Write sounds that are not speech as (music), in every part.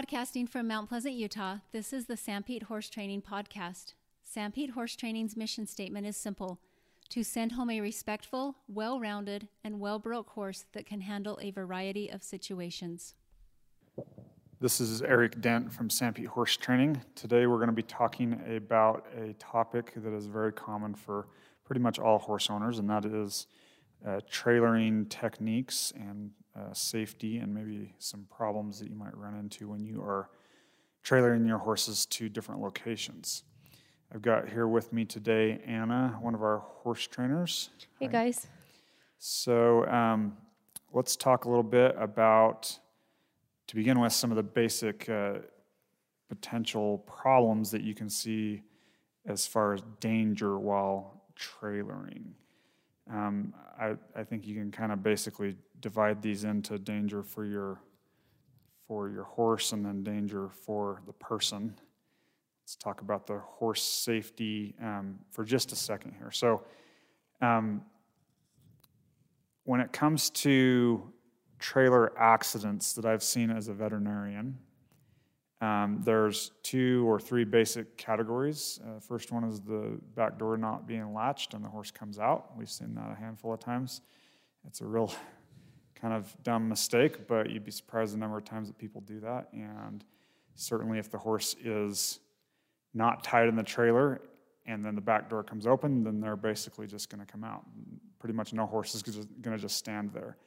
Podcasting from Mount Pleasant, Utah, this is the Sanpete Horse Training Podcast. Sanpete Horse Training's mission statement is simple to send home a respectful, well rounded, and well broke horse that can handle a variety of situations. This is Eric Dent from Sanpete Horse Training. Today we're going to be talking about a topic that is very common for pretty much all horse owners, and that is uh, trailering techniques and uh, safety and maybe some problems that you might run into when you are trailering your horses to different locations. I've got here with me today Anna, one of our horse trainers. Hey Hi. guys. So um, let's talk a little bit about, to begin with, some of the basic uh, potential problems that you can see as far as danger while trailering. Um, I, I think you can kind of basically divide these into danger for your for your horse and then danger for the person. Let's talk about the horse safety um, for just a second here. So, um, when it comes to trailer accidents that I've seen as a veterinarian, um, there's two or three basic categories. Uh, first one is the back door not being latched and the horse comes out. We've seen that a handful of times. It's a real (laughs) kind of dumb mistake, but you'd be surprised the number of times that people do that. And certainly, if the horse is not tied in the trailer and then the back door comes open, then they're basically just going to come out. Pretty much no horse is going to just stand there.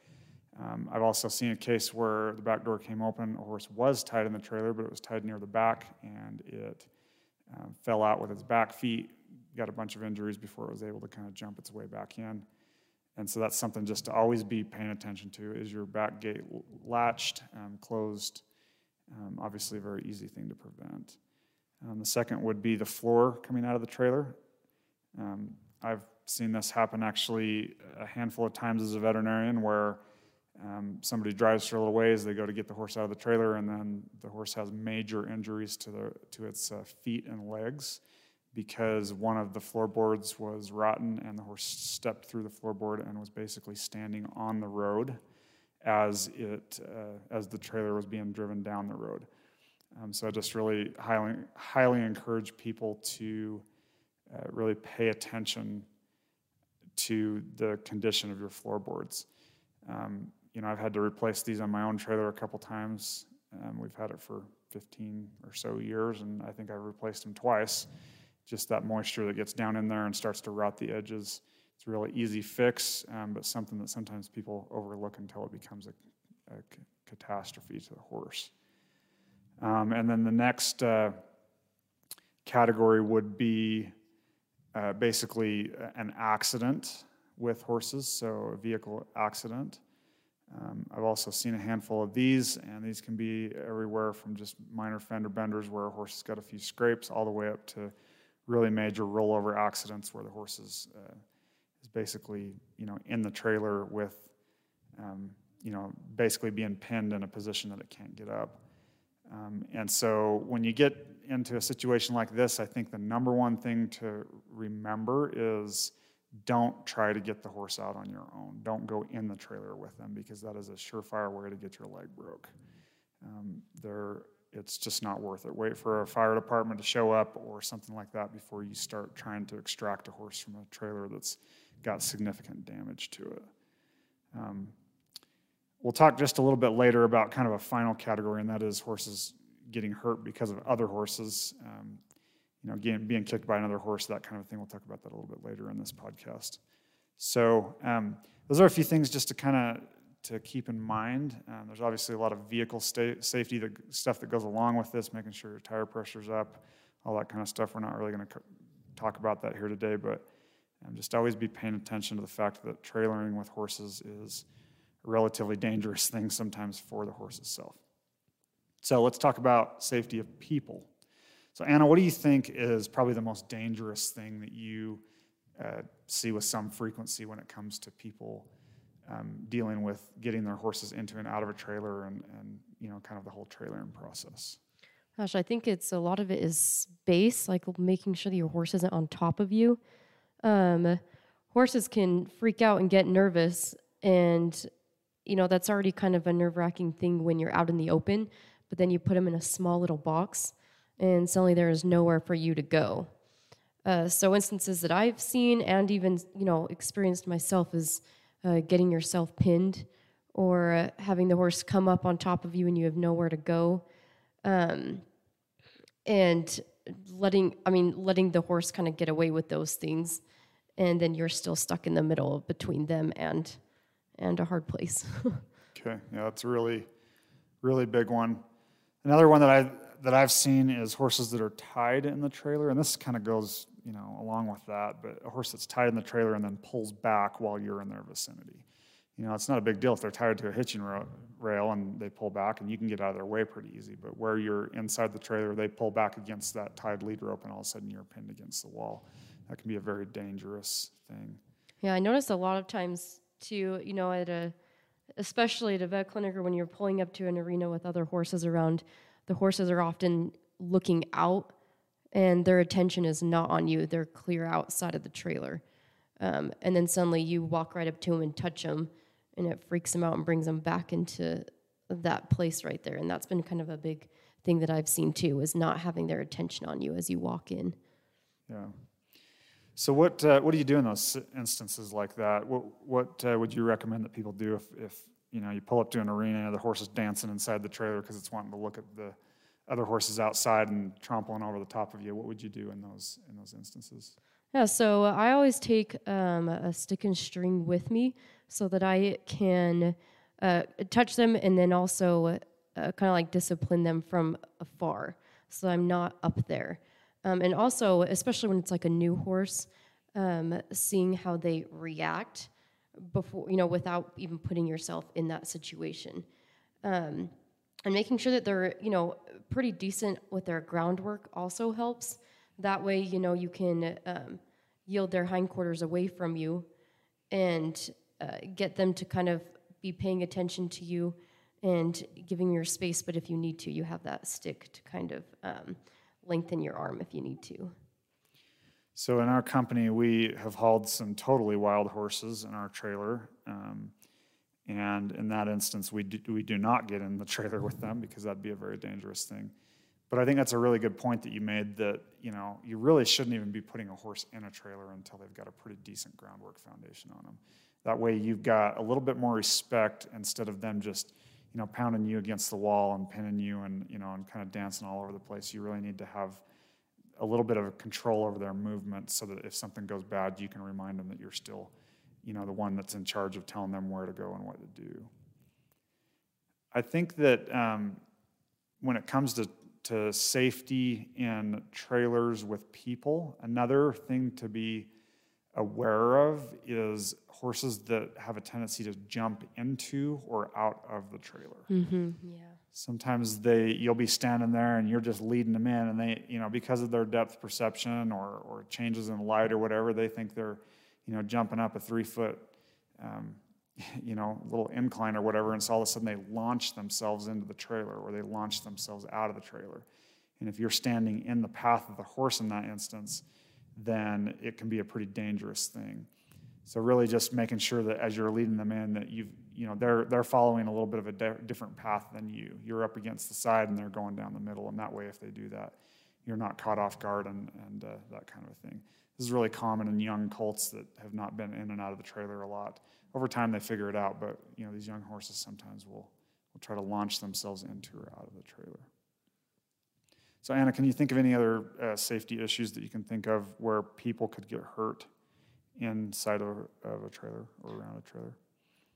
Um, I've also seen a case where the back door came open, a horse was tied in the trailer, but it was tied near the back, and it um, fell out with its back feet, got a bunch of injuries before it was able to kind of jump its way back in. And so that's something just to always be paying attention to. Is your back gate latched, um, closed? Um, obviously, a very easy thing to prevent. Um, the second would be the floor coming out of the trailer. Um, I've seen this happen actually a handful of times as a veterinarian where um, somebody drives for a little ways, they go to get the horse out of the trailer, and then the horse has major injuries to, the, to its uh, feet and legs because one of the floorboards was rotten and the horse stepped through the floorboard and was basically standing on the road as, it, uh, as the trailer was being driven down the road. Um, so I just really highly, highly encourage people to uh, really pay attention to the condition of your floorboards. Um, you know, I've had to replace these on my own trailer a couple times. Um, we've had it for 15 or so years, and I think I've replaced them twice. Just that moisture that gets down in there and starts to rot the edges. It's a really easy fix, um, but something that sometimes people overlook until it becomes a, catastrophe to the horse. Um, and then the next uh, category would be uh, basically an accident with horses, so a vehicle accident. Um, I've also seen a handful of these, and these can be everywhere from just minor fender benders where a horse has got a few scrapes all the way up to really major rollover accidents where the horse is, uh, is basically you know in the trailer with um, you know basically being pinned in a position that it can't get up. Um, and so when you get into a situation like this, I think the number one thing to remember is don't try to get the horse out on your own. Don't go in the trailer with them because that is a surefire way to get your leg broke. Um, it's just not worth it. Wait for a fire department to show up or something like that before you start trying to extract a horse from a trailer that's got significant damage to it. Um, we'll talk just a little bit later about kind of a final category, and that is horses getting hurt because of other horses. Um, you know, again, being kicked by another horse, that kind of thing. We'll talk about that a little bit later in this podcast. So um, those are a few things just to kind of to keep in mind. Um, there's obviously a lot of vehicle sta- safety that, stuff that goes along with this, making sure your tire pressure's up, all that kind of stuff. We're not really going to co- talk about that here today, but um, just always be paying attention to the fact that trailering with horses is a relatively dangerous (laughs) thing sometimes for the horse itself. So let's talk about safety of people. So, Anna, what do you think is probably the most dangerous thing that you uh, see with some frequency when it comes to people um, dealing with getting their horses into and out of a trailer and, and you know, kind of the whole trailering process? Gosh, I think it's a lot of it is space, like making sure that your horse isn't on top of you. Um, horses can freak out and get nervous, and you know that's already kind of a nerve wracking thing when you're out in the open. but then you put them in a small little box, and suddenly there is nowhere for you to go. Uh, so instances that I've seen and even you know experienced myself is uh, getting yourself pinned or uh, having the horse come up on top of you and you have nowhere to go, um, and letting I mean letting the horse kind of get away with those things, and then you're still stuck in the middle between them and and a hard place. (laughs) okay, yeah, that's a really really big one. Another one that I that I've seen is horses that are tied in the trailer, and this kind of goes you know, along with that, but a horse that's tied in the trailer and then pulls back while you're in their vicinity. You know, it's not a big deal if they're tied to a hitching rail and they pull back and you can get out of their way pretty easy. But where you're inside the trailer, they pull back against that tied lead rope and all of a sudden you're pinned against the wall. That can be a very dangerous thing. Yeah, I notice a lot of times too, you know, at a, especially at a vet clinic or when you're pulling up to an arena with other horses around, the horses are often looking out and their attention is not on you. They're clear outside of the trailer. Um, and then suddenly you walk right up to them and touch them, and it freaks them out and brings them back into that place right there. And that's been kind of a big thing that I've seen too, is not having their attention on you as you walk in. Yeah. So what uh, what do you do in those instances like that? What what uh, would you recommend that people do if, if you know you pull up to an arena and the horse is dancing inside the trailer because it's wanting to look at the other horses outside and trampling over the top of you, what would you do in those in those instances? Yeah, so I always take um, a stick and string with me so that I can uh, touch them and then also uh, kind of like discipline them from afar, so I'm not up there. Um, and also, especially when it's like a new horse, um, seeing how they react before you know without even putting yourself in that situation. Um, and making sure that they're you know pretty decent with their groundwork also helps. That way you know you can um, yield their hindquarters away from you and uh, get them to kind of be paying attention to you and giving your space. But if you need to you have that stick to kind of um, lengthen your arm if you need to so in our company we have hauled some totally wild horses in our trailer um, and in that instance, we do, we do not get in the (laughs) trailer with them because that'd be a very dangerous thing. But I think that's a really good point that you made that, you know, you really shouldn't even be putting a horse in a trailer until they've got a pretty decent groundwork foundation on them. That way you've got a little bit more respect instead of them just, you know, pounding you against the wall and pinning you and, you know, and kind of dancing all over the place. You really need to have a little bit of control over their movement so that if something goes bad, you can remind them that you're still – you know, the one that's in charge of telling them where to go and what to do. I think that um, when it comes to, to safety in trailers with people, another thing to be aware of is horses that have a tendency to jump into or out of the trailer. Mm-hmm. Yeah. Sometimes they you'll be standing there and you're just leading them in, and they you know because of their depth perception or or changes in light or whatever, they think they're you know, jumping up a three foot, um, (laughs) you know, little incline or whatever, and so all of a sudden they launch themselves into the trailer or they launch themselves out of the trailer. And if you're standing in the path of the horse in that instance, then it can be a pretty dangerous thing. So really, just making sure that as you're leading them in, that you've you know they're they're following a little bit of a different path than you. You're up against the side, and they're going down the middle, and that way, if they do that, you're not caught off guard and and uh, that kind of a thing. This is really common in young colts that have not been in and out of the trailer a lot. Over time, they figure it out, but you know these young horses sometimes will will try to launch themselves into or out of the trailer. So, Anna, can you think of any other uh, safety issues that you can think of where people could get hurt inside of, of a trailer or around a trailer?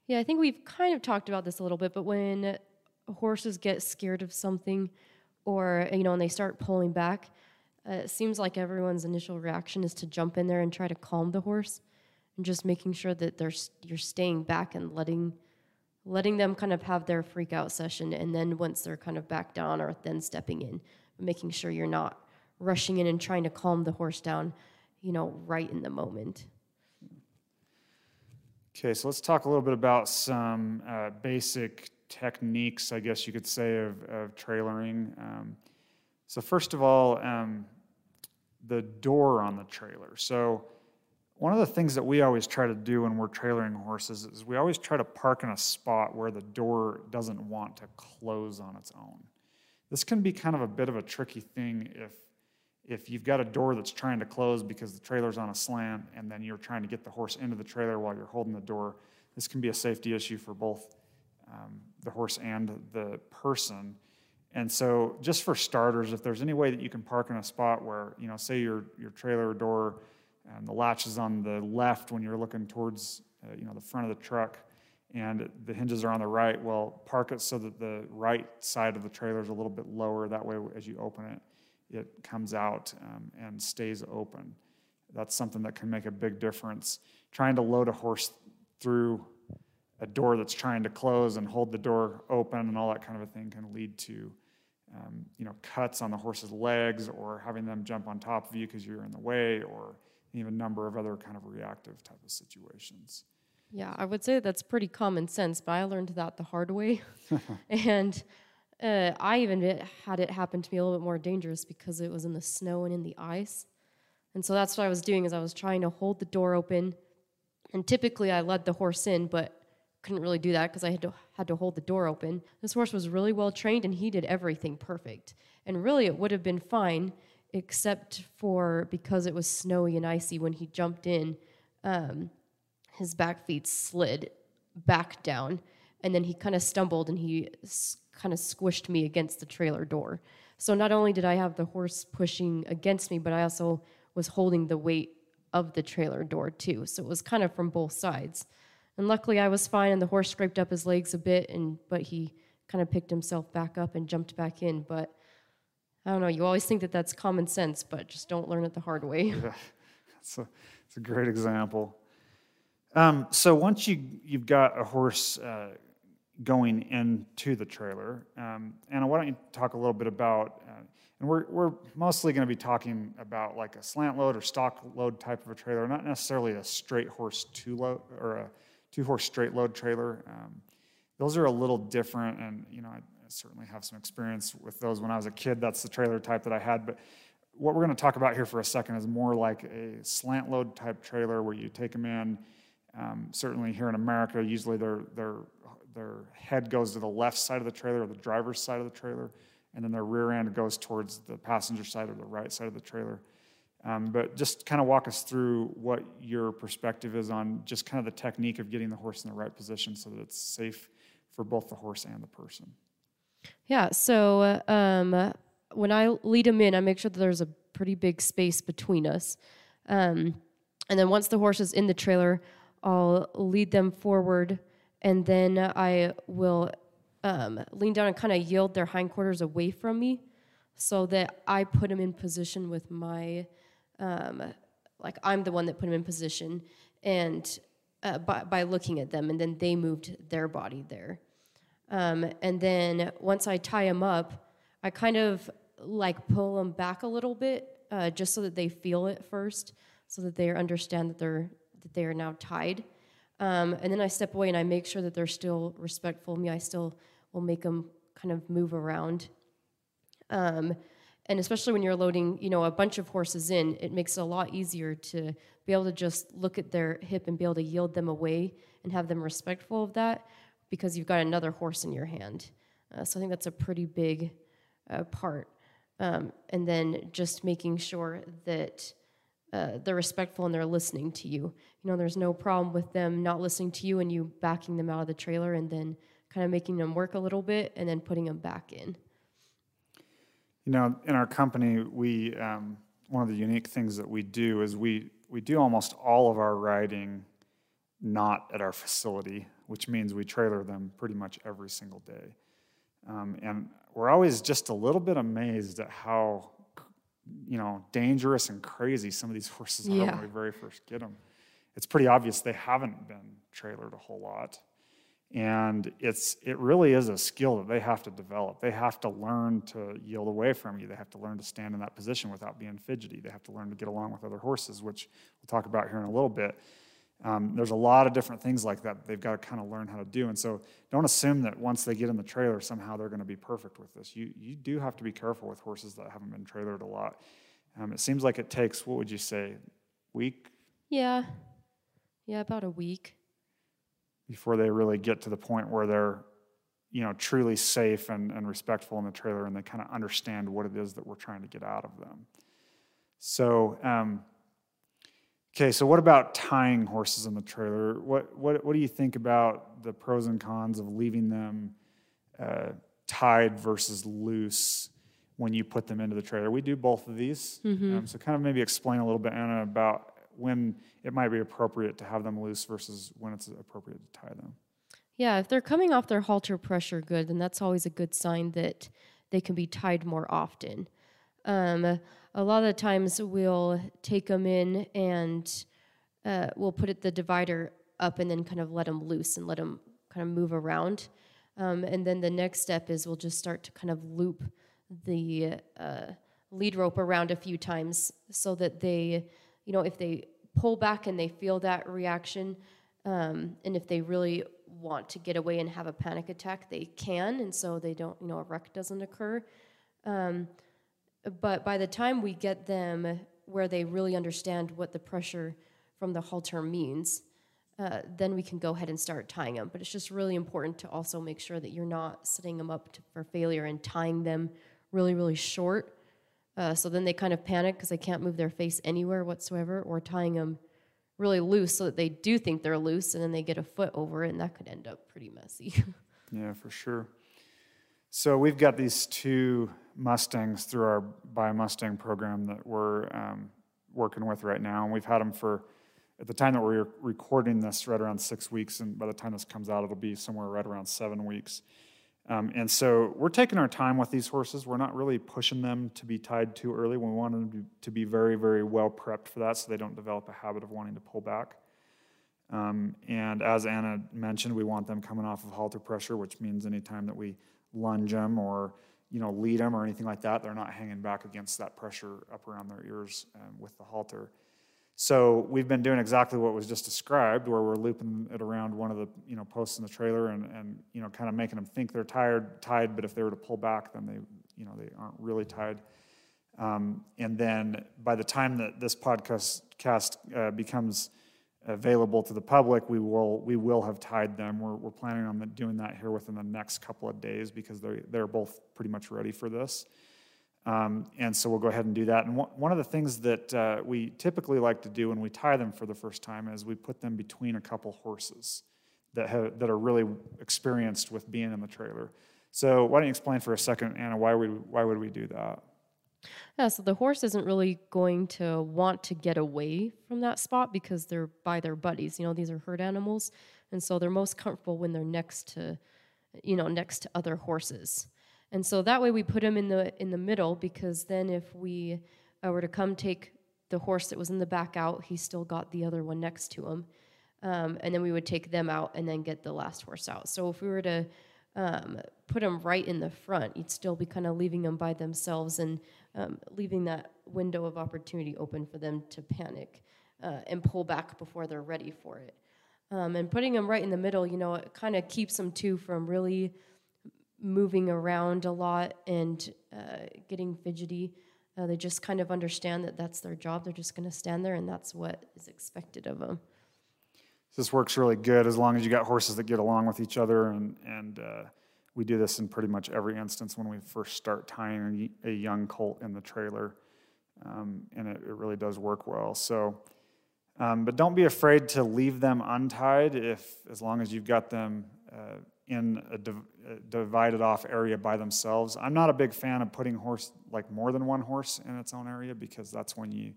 Yeah, I think we've kind of talked about this a little bit, but when horses get scared of something or you know, when they start pulling back, uh, it seems like everyone's initial reaction is to jump in there and try to calm the horse, and just making sure that they're you're staying back and letting letting them kind of have their freak out session, and then once they're kind of back down, or then stepping in, making sure you're not rushing in and trying to calm the horse down, you know, right in the moment. Okay, so let's talk a little bit about some uh, basic techniques, I guess you could say, of, of trailering. Um, so, first of all, um, the door on the trailer. So, one of the things that we always try to do when we're trailering horses is we always try to park in a spot where the door doesn't want to close on its own. This can be kind of a bit of a tricky thing if if you've got a door that's trying to close because the trailer's on a slant and then you're trying to get the horse into the trailer while you're holding the door. This can be a safety issue for both um, the horse and the person. And so, just for starters, if there's any way that you can park in a spot where, you know, say your, your trailer door and the latch is on the left when you're looking towards, uh, you know, the front of the truck, and the hinges are on the right, well, park it so that the right side of the trailer is a little bit lower. That way, as you open it, it comes out um, and stays open. That's something that can make a big difference. Trying to load a horse through a door that's trying to close and hold the door open and all that kind of a thing can lead to um, you know cuts on the horse's legs or having them jump on top of you because you're in the way or even a number of other kind of reactive type of situations yeah i would say that's pretty common sense but i learned that the hard way (laughs) and uh, i even had it happen to me a little bit more dangerous because it was in the snow and in the ice and so that's what i was doing is i was trying to hold the door open and typically i led the horse in but couldn't really do that because I had to had to hold the door open. This horse was really well trained and he did everything perfect. And really it would have been fine except for because it was snowy and icy when he jumped in, um, his back feet slid back down and then he kind of stumbled and he kind of squished me against the trailer door. So not only did I have the horse pushing against me, but I also was holding the weight of the trailer door too. So it was kind of from both sides. And luckily, I was fine, and the horse scraped up his legs a bit, and but he kind of picked himself back up and jumped back in. But I don't know. You always think that that's common sense, but just don't learn it the hard way. (laughs) Yeah, it's a, it's a great example. Um, so once you you've got a horse uh, going into the trailer, um, Anna, why don't you talk a little bit about? Uh, and we're we're mostly going to be talking about like a slant load or stock load type of a trailer, not necessarily a straight horse two load or a two horse straight load trailer. Um, those are a little different, and you know, I, certainly have some experience with those when I was a kid. That's the trailer type that I had. But what we're going to talk about here for a second is more like a slant load type trailer where you take them in. Um, certainly here in America, usually their their their head goes to the left side of the trailer or the driver's side of the trailer, and then their rear end goes towards the passenger side or the right side of the trailer. Um, but just kind of walk us through what your perspective is on just kind of the technique of getting the horse in the right position so that it's safe for both the horse and the person. Yeah. So um, when I lead them in, I make sure that there's a pretty big space between us. Um, and then once the horse is in the trailer, I'll lead them forward, and then I will um, lean down and kind of yield their hindquarters away from me so that I put them in position with my um, like I'm the one that put them in position, and uh, by, by looking at them, and then they moved their body there. Um, and then once I tie them up, I kind of like pull them back a little bit, uh, just so that they feel it first, so that they understand that they're that they are now tied. Um, and then I step away and I make sure that they're still respectful of me. I still will make them kind of move around. Um, and especially when you're loading you know a bunch of horses in it makes it a lot easier to be able to just look at their hip and be able to yield them away and have them respectful of that because you've got another horse in your hand uh, so i think that's a pretty big uh, part um, and then just making sure that uh, they're respectful and they're listening to you you know there's no problem with them not listening to you and you backing them out of the trailer and then kind of making them work a little bit and then putting them back in you know, in our company, we um, one of the unique things that we do is we we do almost all of our riding not at our facility, which means we trailer them pretty much every single day. Um, and we're always just a little bit amazed at how you know dangerous and crazy some of these (laughs) horses yeah. are when we very first get them. It's pretty obvious they haven't been trailered a whole lot. And it's it really is a skill that they have to develop. They have to learn to yield away from you. They have to learn to stand in that position without being fidgety. They have to learn to get along with other horses which we'll talk about here in a little bit um, there's a lot of different things like that they've got to kind of learn how to do and so don't assume that once they get in the trailer somehow they're going to be perfect with this. You, you do have to be careful with horses that haven't been trailered a lot. Um, it seems like it takes what would you say week? Yeah. Yeah about a week. Before they really get to the point where they're you know, truly safe and, and respectful in the trailer, and they kind of understand what it is that we're trying to get out of them. So, um, okay, so what about tying horses in the trailer? What, what, what do you think about the pros and cons of leaving them uh, tied versus loose when you put them into the trailer? We do both of these. Um, so, kind of maybe explain a little bit, Anna, about when it might be appropriate to have them loose versus when it's appropriate to tie them. Yeah, if they're coming off their halter pressure good, then that's always a good sign that they can be tied more often. Um, a lot of times we'll take them in and uh, we'll put it, the divider up and then kind of let them loose and let them kind of move around. Um, and then the next step is we'll just start to kind of loop the uh, lead rope around a few times so that they, you know, if they pull back and they feel that reaction, um, and if they really want to get away and have a panic attack, they can, and so they don't, you know, a wreck doesn't occur. Um, but by the time we get them where they really understand what the pressure from the halter means, uh, then we can go ahead and start tying them. But it's just really important to also make sure that you're not setting them up to, for failure and tying them really, really short. Uh, so then they kind of panic because they can't move their face anywhere whatsoever, or tying them really loose so that they do think they're loose and then they get a foot over it, and that could end up pretty messy. (laughs) Yeah, for sure. So we've got these two Mustangs through our Buy Mustang program that we're um, working with right now, and we've had them for at the time that we're recording this right around six weeks, and by the time this comes out, it'll be somewhere right around seven weeks. Um, and so we're taking our time with these horses. We're not really pushing them to be tied too early. We want them to be very, very well prepped for that so they don't develop a habit of wanting to pull back. Um, and as Anna mentioned, we want them coming off of halter pressure, which means anytime that we lunge them or you know lead them or anything like that, they're not hanging back against that pressure up around their ears um, with the halter. So we've been doing exactly what was just described, where we're looping it around one of the you know posts in the trailer and, and you know kind of making them think they're tired, tied, but if they were to pull back, then they you know they aren't really tied. Um, and then by the time that this podcast cast uh, becomes available to the public, we will we will have tied them. We're, we're planning on doing that here within the next couple of days because they're they're both pretty much ready for this. Um, and so we'll go ahead and do that. And one of the things that uh, we typically like to do when we tie them for the first time is we put them between a couple horses that have, that are really experienced with being in the trailer. So why don't you explain for a second, Anna, why would why would we do that? Yeah, so the horse isn't really going to want to get away from that spot because they're by their buddies. You know, these are herd animals, and so they're most comfortable when they're next to, you know, next to other horses. And so that way we put them in the in the middle because then if we uh, were to come take the horse that was in the back out, he still got the other one next to him, um, and then we would take them out and then get the last horse out. So if we were to um, put them right in the front, you'd still be kind of leaving them by themselves and um, leaving that window of opportunity open for them to panic uh, and pull back before they're ready for it. Um, and putting them right in the middle, you know, it kind of keeps them too from really moving around a lot and uh, getting fidgety. Uh, they just kind of understand that that's their job. They're just going to stand there, and that's what is expected of them. This works really good as long as you got horses that get along with each other and and uh, we do this in pretty much every instance when we first start tying a young colt in the trailer, um, and it, it, really does work well. So, um, but don't be afraid to leave them untied if, as long as you've got them uh, in a, div- a, divided off area by themselves. I'm not a big fan of putting horse like more than one horse in its own area because that's when you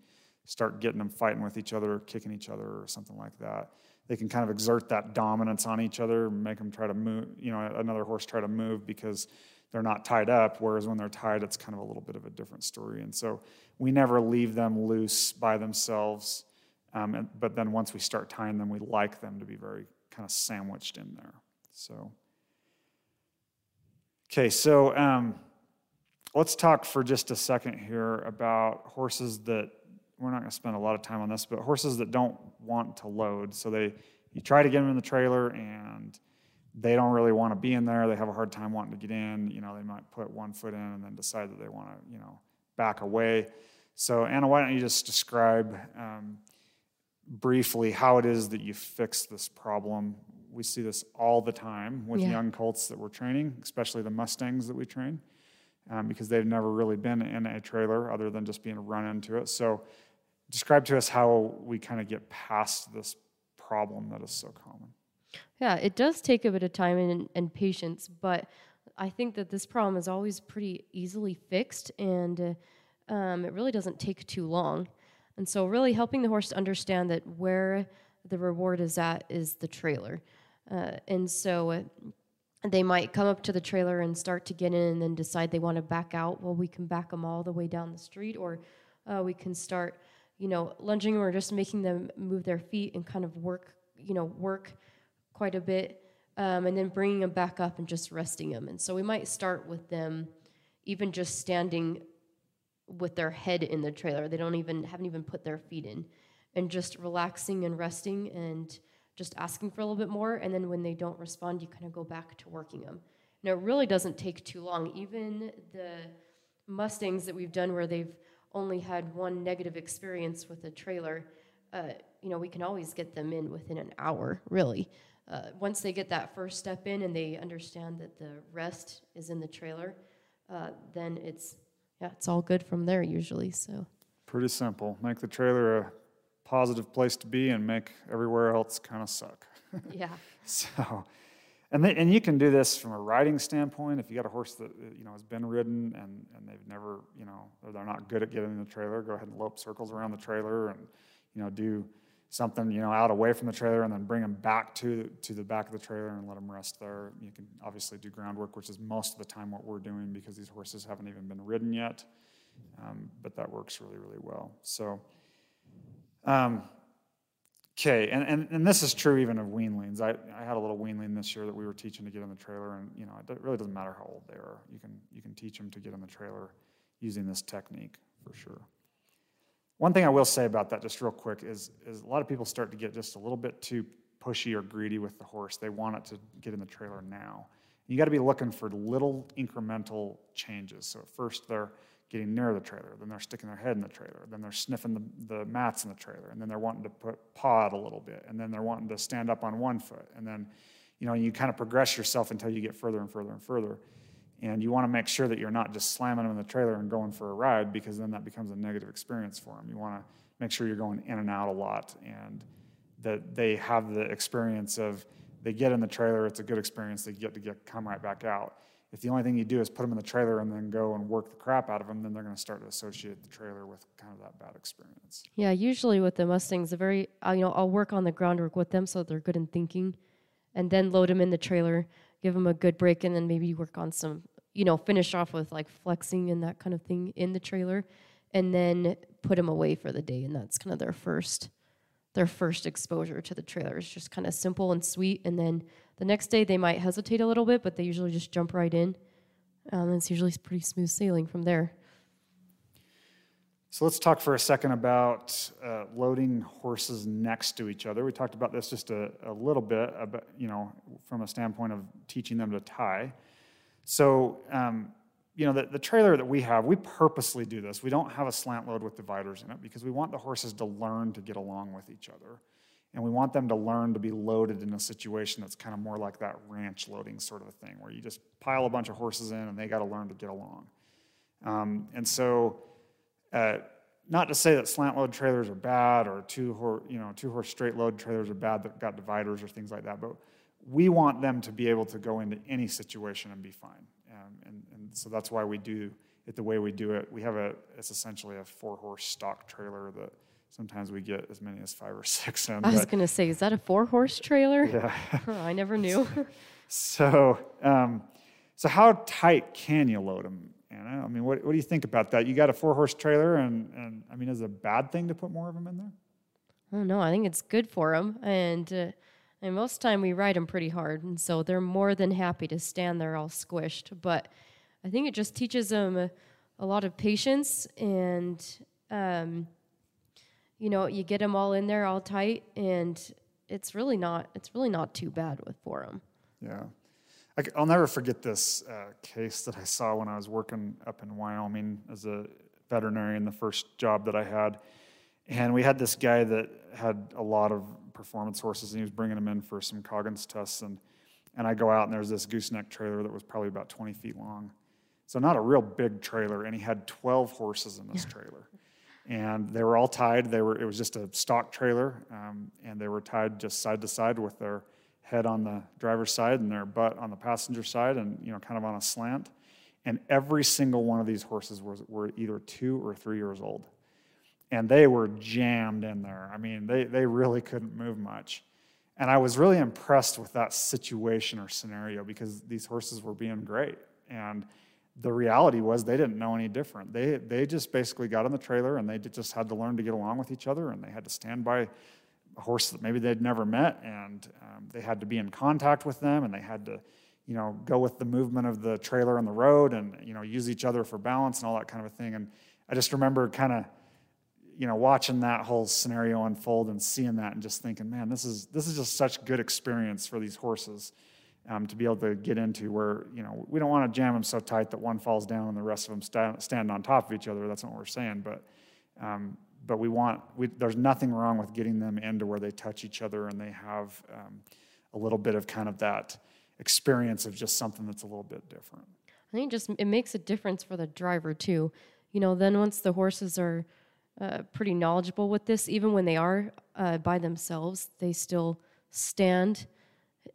start getting them fighting with each other, kicking each other, or something like that they can kind of exert that dominance on each other, make them try to move, you know, another horse try to move because they're not tied up. Whereas when they're tied, it's kind of a little bit of a different story. And so we never leave them loose by themselves. Um, and, but then once we start tying them, we like them to be very kind of sandwiched in there. So, okay, so um, let's talk for just a second here about horses that we're not going to spend a lot of time on this, but horses that don't want to load. So they, you try to get them in the trailer and they don't really want to be in there. They have a hard time wanting to get in. You know, they might put one foot in and then decide that they want to, you know, back away. So Anna, why don't you just describe um, briefly how it is that you fix this problem we see this all the time with Yeah. young colts that we're training, especially the Mustangs that we train, um, because they've never really been in a trailer other than just being run into it. So, describe to us how we kind of get past this problem that is so common. Yeah, it does take a bit of time and, and patience, but I think that this problem is always pretty easily fixed and uh, um, it really doesn't take too long. And so, really helping the horse understand that where the reward is at is the trailer. Uh, and so, uh, they might come up to the trailer and start to get in and then decide they want to back out. Well, we can back them all the way down the street, or uh, we can start, you know, lunging or just making them move their feet and kind of work, you know, work quite a bit, um, and then bringing them back up and just resting them. And so we might start with them even just standing with their head in the trailer. They don't even haven't even put their feet in, and just relaxing and resting and just asking for a little bit more. And then when they don't respond, you kind of go back to working them. And it really doesn't take too long. Even the Mustangs that we've done where they've only had one negative experience with a trailer, uh, you know, we can always get them in within an hour, really. Uh, once they get that first step in and they understand that the rest is in the trailer, uh, then it's yeah, it's all good from there usually. So Pretty simple. Make the trailer a positive place to be and make everywhere else kind of suck. (laughs) yeah, So, and they, and you can do this from a riding standpoint. If you got a horse that you know has been ridden and, and they've never you know they're not good at getting in the trailer, go ahead and lope circles around the trailer and you know do something you know out away from the trailer and then bring them back to to the back of the trailer and let them rest there. You can obviously do groundwork, which is most of the time what we're doing because these horses haven't even been ridden yet. Um, but that works really really well. So. Um, Okay, and, and, and this is true even of weanlings. I, I had a little weanling this year that we were teaching to get in the trailer, and you know it really doesn't matter how old they are. You can you can teach them to get in the trailer using this technique for sure. One thing I will say about that, just real quick, is is a lot of people start to get just a little bit too pushy or greedy with the horse. They want it to get in the trailer now. You got to be looking for little incremental changes. So at first they're getting near the trailer, then they're sticking their head in the trailer, then they're sniffing the, the mats in the trailer, and then they're wanting to put paw out a little bit, and then they're wanting to stand up on one foot, and then you know you kind of progress yourself until you get further and further and further. And you want to make sure that you're not just slamming them in the trailer and going for a ride because then that becomes a negative experience for them. You want to make sure you're going in and out a lot and that they have the experience of they get in the trailer, it's a good experience, they get to get come right back out. If the only thing you do is put them in the trailer and then go and work the crap out of them, then they're going to start to associate the trailer with kind of that bad experience. yeah. Usually with the Mustangs, very uh, you know I'll work on the groundwork with them so they're good in thinking, and then load them in the trailer, give them a good break, and then maybe work on some you know finish off with like flexing and that kind of thing in the trailer, and then put them away for the day, and that's kind of their first their first exposure to the trailer. It's just kind of simple and sweet, and then the next day they might hesitate a little bit, but they usually just jump right in. Um, it's usually pretty smooth sailing from there. So let's talk for a second about uh, loading horses next to each other. We talked about this just a, a little bit, about, you know, from a standpoint of teaching them to tie. So, um, you know, the, the trailer that we have, we purposely do this. We don't have a slant load with dividers in it because we want the horses to learn to get along with each other. And we want them to learn to be loaded in a situation that's kind of more like that ranch loading sort of a thing, where you just pile a bunch of horses in and they got to learn to get along. Um, and so, uh, not to say that slant load trailers are bad or two horse, you know, two horse straight load trailers are bad that got dividers or things like that, but we want them to be able to go into any situation and be fine. Um, and, and so that's why we do it the way we do it. We have a, it's essentially a four horse stock trailer that sometimes we get as many as five or (laughs) six in. I was gonna say, is that a four horse trailer? yeah. (laughs) I never knew. (laughs) So, um, so how tight can you load them? Anna? I mean, what, what do you think about that? You got a four horse trailer, and, and I mean, is it a bad thing to put more of them in there? oh no, I think it's good for them, and uh, and most of the time we ride them pretty hard, and so they're more than happy to stand there all squished. But I think it just teaches them a, a lot of patience, and um, you know, you get them all in there all tight, and it's really not it's really not too bad with for them. Yeah. I, will never forget this uh, case that I saw when I was working up in Wyoming as a veterinarian, the first job that I had. And we had this guy that had a lot of performance horses, and he was bringing them in for some Coggins tests. And, and I go out, and there's this gooseneck trailer that was probably about 20 feet long. So, not a real big trailer, and he had 12 horses in this trailer. And they were all tied. They were, it was just a stock trailer, um, and they were tied just side to side with their head on the driver's side and their butt on the passenger side, and you know, kind of on a slant. And every single one of these horses was, were either two or three years old and they were jammed in there. I mean, they, they really couldn't move much. And I was really impressed with that situation or scenario because these horses were being great. And the reality was they didn't know any different. They, they just basically got in the trailer and they just had to learn to get along with each other and they had to stand by a horse that maybe they'd never met and um, they had to be in contact with them and they had to you know go with the movement of the trailer on the road and you know use each other for balance and all that kind of a thing and i just remember kind of you know, watching that whole scenario unfold and seeing that and just thinking, man, this is this is just such good experience for these horses um, to be able to get into. Where you know we don't want to jam them so tight that one falls down and the rest of them stand, stand on top of each other. That's not what we're saying, but um, but we want we, there's nothing wrong with getting them into where they touch each other and they have um, a little bit of kind of that experience of just something that's a little bit different. I think just it makes a difference for the driver too. You know, then once the horses are uh, pretty knowledgeable with this. Even when they are uh, by themselves, they still stand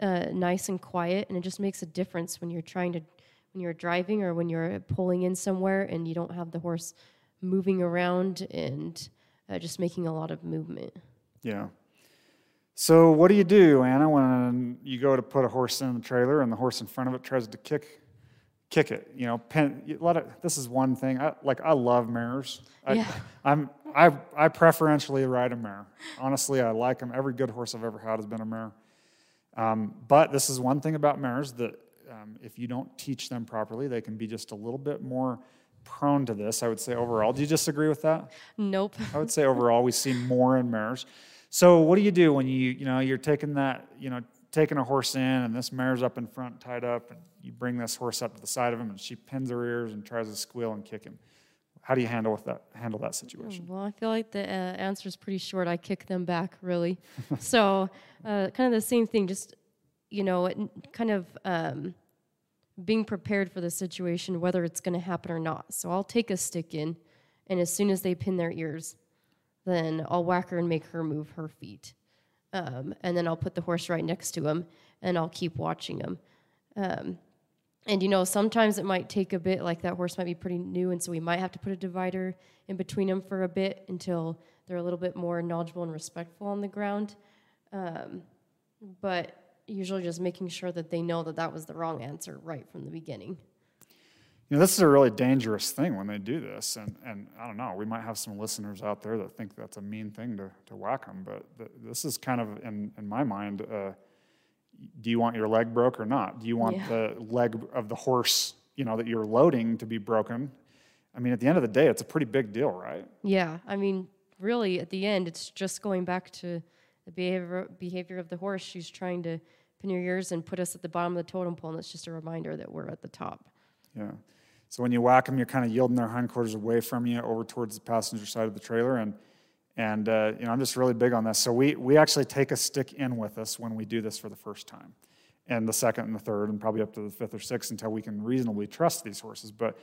uh, nice and quiet, and it just makes a difference when you're trying to when you're driving or when you're pulling in somewhere and you don't have the horse moving around and uh, just making a lot of movement. Yeah. So what do you do, Anna, when you go to put a horse in the trailer and the horse in front of it tries to kick kick it. You know, pen, a lot of, this is one thing. I, like I love mares. I, Yeah. (laughs) I'm I I preferentially ride a mare. Honestly, I like them. Every good horse I've ever had has been a mare. Um, but this is one thing about mares that um, if you don't teach them properly, they can be just a little bit more prone to this. I would say overall. Do you disagree with that? Nope. (laughs) I would say overall we see more in mares. So what do you do when you you know you're taking that you know taking a horse in and this mare's up in front tied up and you bring this horse up to the side of him and she pins her ears and tries to squeal and kick him. How do you handle with that handle that situation? Well, I feel like the uh, answer is pretty short. I kick them back, really. (laughs) so, uh, kind of the same thing, just, you know, it- kind of um, being prepared for the situation, whether it's going to happen or not. So, I'll take a stick in, and as soon as they pin their ears, then I'll whack her and make her move her feet. Um, and then I'll put the horse right next to him, and I'll keep watching him. Um, and you know, sometimes it might take a bit, like that horse might be pretty new, and so we might have to put a divider in between them for a bit until they're a little bit more knowledgeable and respectful on the ground. Um, but usually just making sure that they know that that was the wrong answer right from the beginning. You know, this is a really dangerous thing when they do this, and, and I don't know, we might have some listeners out there that think that's a mean thing to, to whack them, but th- this is kind of, in, in my mind, uh, do you want your leg broke or not? Do you want Yeah. the leg of the horse, you know, that you're loading to be broken? I mean, at the end of the day, it's a pretty big deal, right? Yeah, I mean, really, at the end, it's just going back to the behavior behavior of the horse. She's trying to pin your ears and put us at the bottom of the totem pole, and it's just a reminder that we're at the top. Yeah. So when you whack them, you're kind of yielding their hindquarters away from you over towards the passenger side of the trailer, and and uh, you know I'm just really big on this. So we we actually take a stick in with us when we do this for the first time, and the second and the third, and probably up to the fifth or sixth until we can reasonably trust these horses. But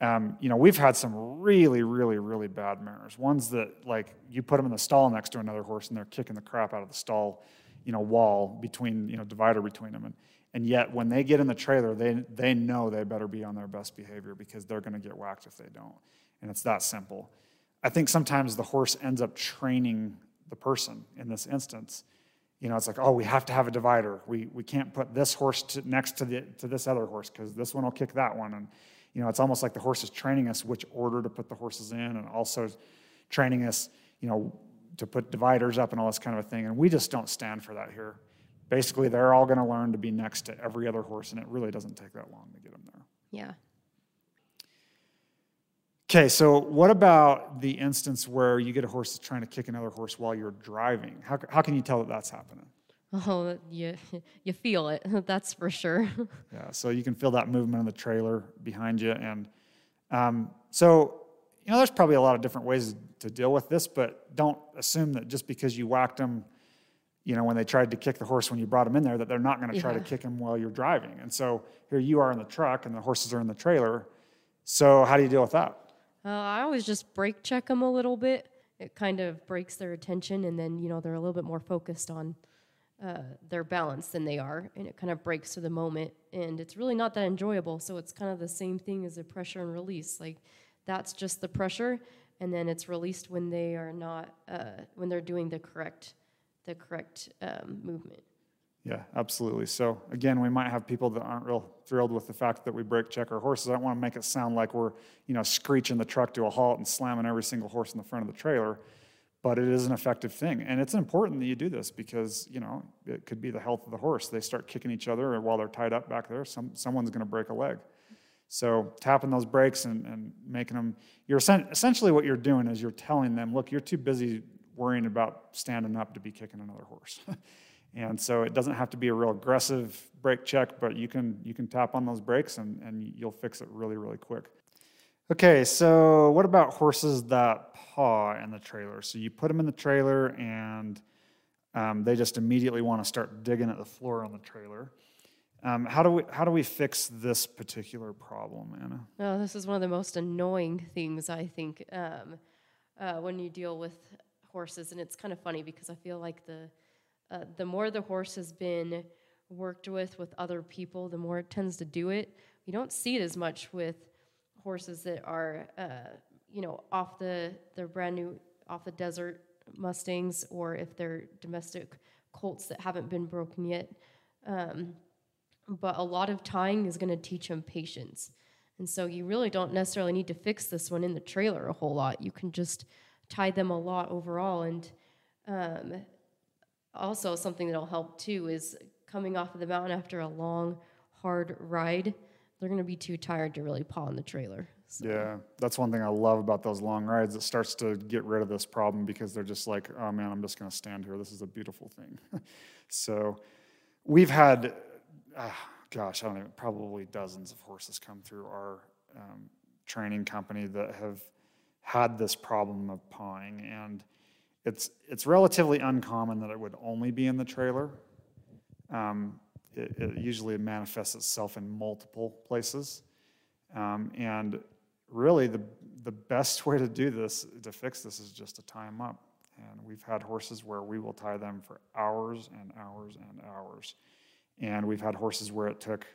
um, you know we've had some really really really bad mares. Ones that like you put them in the stall next to another horse and they're kicking the crap out of the stall, you know wall between you know divider between them and. And yet, when they get in the trailer, they, they know they better be on their best behavior because they're going to get whacked if they don't. And it's that simple. I think sometimes the horse ends up training the person in this instance. You know, it's like, oh, we have to have a divider. We, we can't put this horse to, next to, the, to this other horse because this one will kick that one. And, you know, it's almost like the horse is training us which order to put the horses in and also training us, you know, to put dividers up and all this kind of a thing. And we just don't stand for that here basically they're all going to learn to be next to every other horse and it really doesn't take that long to get them there Yeah. Okay so what about the instance where you get a horse that's trying to kick another horse while you're driving how, how can you tell that that's happening Oh, you you feel it. (laughs) That's for sure. yeah so you can feel that movement in the trailer behind you and um, so you know there's probably a lot of different ways to deal with this but don't assume that just because you whacked them you know, when they tried to kick the horse when you brought him in there, that they're not going to try to kick him while you're driving. And so here you are in the truck and the horses are in the trailer. So how do you deal with that? Uh, I always just brake check them a little bit. It kind of breaks their attention, and then you know they're a little bit more focused on uh, their balance than they are, and it kind of breaks to the moment. And it's really not that enjoyable. So it's kind of the same thing as a pressure and release. Like that's just the pressure, and then it's released when they are not uh, when they're doing the correct the correct um, movement. Yeah, absolutely. So again, we might have people that aren't real thrilled with the fact that we brake check our horses. I don't want to make it sound like we're, you know, screeching the truck to a halt and slamming every single horse in the front of the trailer, but it is an effective thing. And it's important that you do this because, you know, it could be the health of the horse. They start kicking each other while they're tied up back there, some, someone's going to break a leg. So tapping those brakes and, and making them, you're essentially what you're doing is you're telling them, look, you're too busy worrying about standing up to be kicking another horse. (laughs) and so it doesn't have to be a real aggressive brake check, but you can you can tap on those brakes and, and you'll fix it really, really quick. Okay, so what about horses that paw in the trailer? So you put them in the trailer and um, they just immediately want to start digging at the floor on the trailer. Um, how do we how do we fix this particular problem, Anna? No, this is one of the most annoying things I think um, uh, when you deal with horses, and it's kind of funny because I feel like the uh, the more the horse has been worked with with other people, the more it tends to do it. You don't see it as much with horses that are uh, you know off the they're brand new off the desert mustangs, or if they're domestic colts that haven't been broken yet. Um, but a lot of tying is going to teach them patience. And so you really don't necessarily need to fix this one in the trailer a whole lot. You can just tie them a lot overall. And um, also, something that'll help too is coming off of the mountain after a long, hard ride. They're going to be too tired to really paw in the trailer. So, Yeah, that's one thing I love about those long rides. It starts to get rid of this problem because they're just like, oh man, I'm just going to stand here. This is a beautiful thing. (laughs) so we've had, uh, gosh, I don't know, probably dozens of horses come through our um, training company that have had this problem of pawing. And it's, it's relatively uncommon that it would only be in the trailer. Um, it, it usually manifests itself in multiple places. Um, and really, the, the best way to do this, to fix this, is just to tie them up. And we've had horses where we will tie them for hours and hours and hours. And we've had horses where it took